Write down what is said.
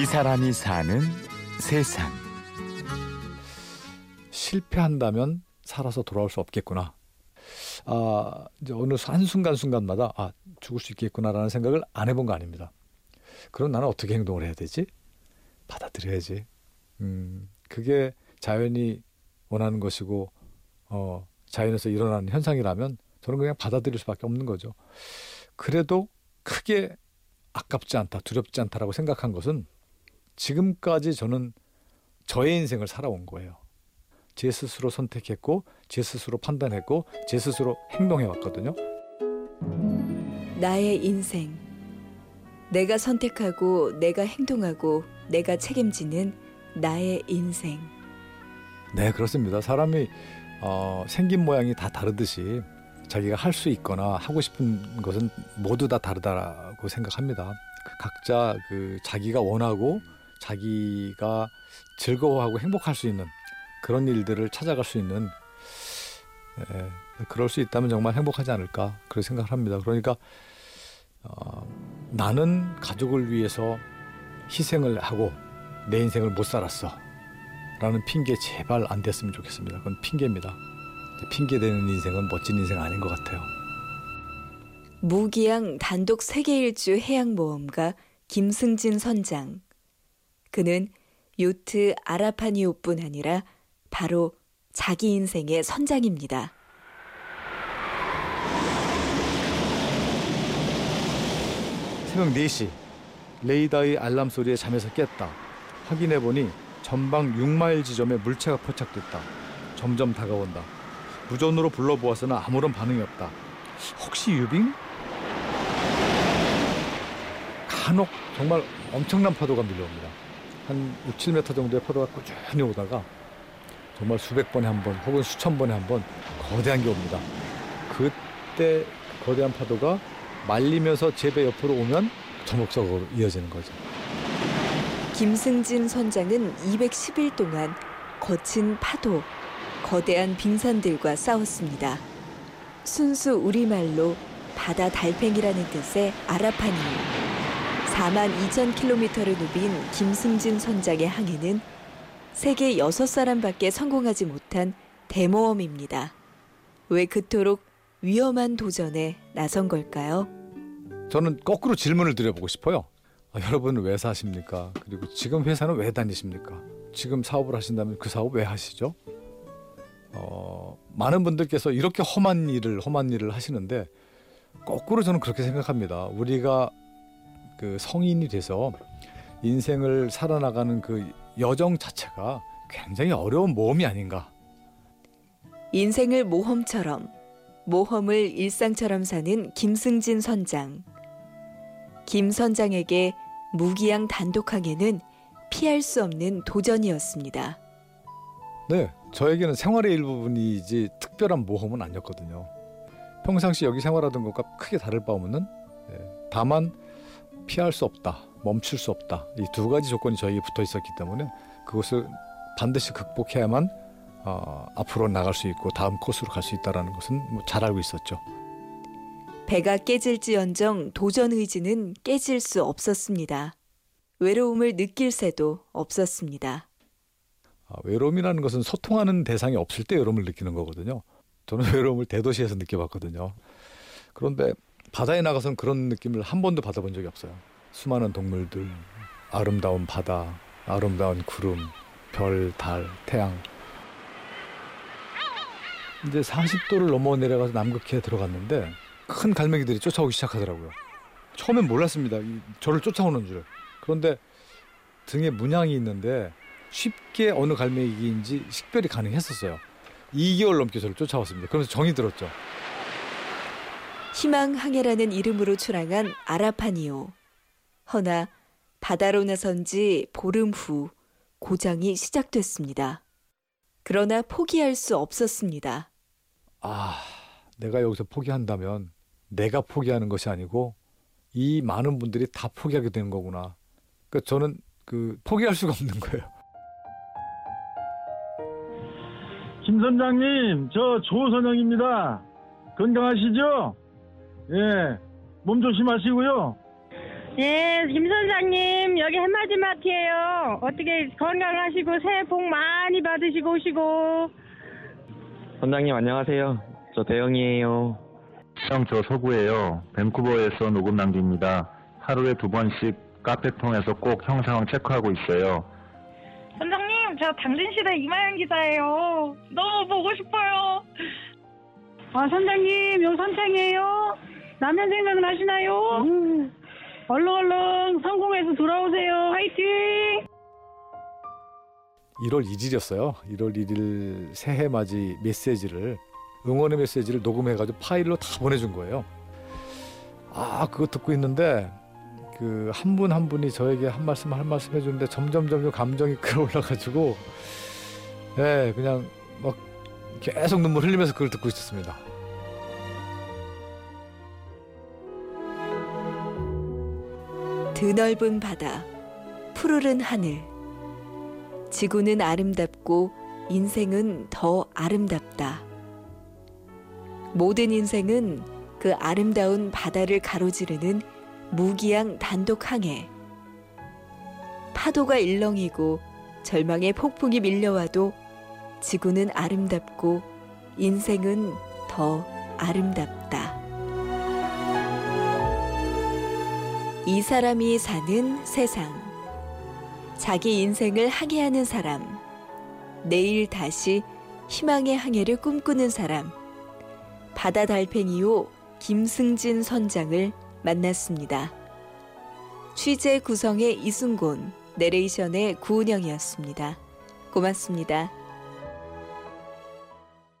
이 사람이 사는 세상. 실패한다면 살아서 돌아올 수 없겠구나. 아, 이제 어느 한순간순간마다 아, 죽을 수 있겠구나라는 생각을 안 해본 거 아닙니다. 그럼 나는 어떻게 행동을 해야 되지? 받아들여야지. 음, 그게 자연이 원하는 것이고, 어, 자연에서 일어나는 현상이라면 저는 그냥 받아들일 수밖에 없는 거죠. 그래도 크게 아깝지 않다, 두렵지 않다라고 생각한 것은 지금까지 저는 저의 인생을 살아온 거예요. 제 스스로 선택했고, 제 스스로 판단했고, 제 스스로 행동해 왔거든요. 나의 인생. 내가 선택하고, 내가 행동하고, 내가 책임지는 나의 인생. 네, 그렇습니다. 사람이 어, 생긴 모양이 다 다르듯이 자기가 할 수 있거나 하고 싶은 것은 모두 다 다르다고 생각합니다. 그 각자 그 자기가 원하고 자기가 즐거워하고 행복할 수 있는 그런 일들을 찾아갈 수 있는 예, 그럴 수 있다면 정말 행복하지 않을까 그렇게 생각을 합니다. 그러니까 어, 나는 가족을 위해서 희생을 하고 내 인생을 못 살았어 라는 핑계 제발 안 됐으면 좋겠습니다. 그건 핑계입니다. 핑계 대는 인생은 멋진 인생 아닌 것 같아요. 무기양 단독 세계 일주 해양모험가 김승진 선장. 그는 요트 아라파니오뿐 아니라 바로 자기 인생의 선장입니다. 새벽 4시 레이더의 알람 소리에 잠에서 깼다. 확인해 보니 전방 6마일 지점에 물체가 포착됐다. 점점 다가온다. 무전으로 불러보았으나 아무런 반응이 없다. 혹시 유빙? 간혹 정말 엄청난 파도가 밀려옵니다. 한 6, 7m 정도의 파도가 꾸준히 오다가 정말 수백 번에 한 번 혹은 수천 번에 한 번 거대한 게 옵니다. 그때 거대한 파도가 말리면서 제 배 옆으로 오면 저목적으로 이어지는 거죠. 김승진 선장은 210일 동안 거친 파도, 거대한 빙산들과 싸웠습니다. 순수 우리말로 바다 달팽이라는 뜻의 아라파니오. 4만 2천 킬로미터를 누빈 김승진 선장의 항해는 세계 6사람밖에 성공하지 못한 대모험입니다. 왜 그토록 위험한 도전에 나선 걸까요? 저는 거꾸로 질문을 드려보고 싶어요. 아, 여러분은 왜 사십니까? 그리고 지금 회사는 왜 다니십니까? 지금 사업을 하신다면 그 사업 왜 하시죠? 어, 많은 분들께서 이렇게 험한 일을 험한 일을 하시는데 거꾸로 저는 그렇게 생각합니다. 우리가 그 성인이 돼서 인생을 살아나가는 그 여정 자체가 굉장히 어려운 모험이 아닌가. 인생을 모험처럼 모험을 일상처럼 사는 김승진 선장. 김 선장에게 무기양 단독 항해는 피할 수 없는 도전이었습니다. 네, 저에게는 생활의 일부분이지 특별한 모험은 아니었거든요. 평상시 여기 생활하던 것과 크게 다를 바 없는 네, 다만 피할 수 없다, 멈출 수 없다 이 두 가지 조건이 저에게 붙어 있었기 때문에 그것을 반드시 극복해야만 어, 앞으로 나갈 수 있고 다음 코스로 갈 수 있다라는 것은 뭐 잘 알고 있었죠. 배가 깨질지언정 도전 의지는 깨질 수 없었습니다. 외로움을 느낄 새도 없었습니다. 아, 외로움이라는 것은 소통하는 대상이 없을 때 외로움을 느끼는 거거든요. 저는 외로움을 대도시에서 느껴봤거든요. 그런데 바다에 나가서는 그런 느낌을 한 번도 받아본 적이 없어요. 수많은 동물들, 아름다운 바다, 아름다운 구름, 별, 달, 태양. 이제 40도를 넘어 내려가서 남극해에 들어갔는데 큰 갈매기들이 쫓아오기 시작하더라고요. 처음엔 몰랐습니다. 저를 쫓아오는 줄. 그런데 등에 문양이 있는데 쉽게 어느 갈매기인지 식별이 가능했었어요. 2개월 넘게 저를 쫓아왔습니다. 그러면서 정이 들었죠. 희망 항해라는 이름으로 출항한 아라파니오. 허나 바다로 나선 지 보름 후 고장이 시작됐습니다. 그러나 포기할 수 없었습니다. 아, 내가 여기서 포기한다면 내가 포기하는 것이 아니고 이 많은 분들이 다 포기하게 되는 거구나. 그러니까 저는 그 포기할 수가 없는 거예요. 김 선장님, 저 조선영입니다. 건강하시죠? 예, 몸 조심하시고요. 예, 김 선장님, 여기 햇마지마트예요. 어떻게 건강하시고 새해 복 많이 받으시고 오시고. 선장님 안녕하세요. 저 대영이에요. 형, 저 서구예요. 밴쿠버에서 녹음 남깁니다. 하루에 두 번씩 카페 통해서 꼭 형 상황 체크하고 있어요. 선장님, 저 당진시대 이마연 기자예요. 너무 보고 싶어요. 아, 선장님, 여기 선창이에요. 라면 생각나시나요? 얼른 얼른 성공해서 돌아오세요. 화이팅! 1월 1일이었어요. 1월 1일 새해 맞이 메시지를 응원의 메시지를 녹음해가지고 파일로 다 보내준 거예요. 아 그거 듣고 있는데 그 한 분 한 분이 저에게 한 말씀 한 말씀 해주는데 점점 점점 감정이 끌어올라가지고 예 그냥 막 계속 눈물 흘리면서 그걸 듣고 있었습니다. 드넓은 바다, 푸르른 하늘. 지구는 아름답고 인생은 더 아름답다. 모든 인생은 그 아름다운 바다를 가로지르는 무기양 단독 항해. 파도가 일렁이고 절망의 폭풍이 밀려와도 지구는 아름답고 인생은 더 아름답다. 이 사람이 사는 세상. 자기 인생을 항해하는 사람. 내일 다시 희망의 항해를 꿈꾸는 사람. 바다 달팽이요 김승진 선장을 만났습니다. 취재 구성의 이순곤, 내레이션의 구은영이었습니다. 고맙습니다.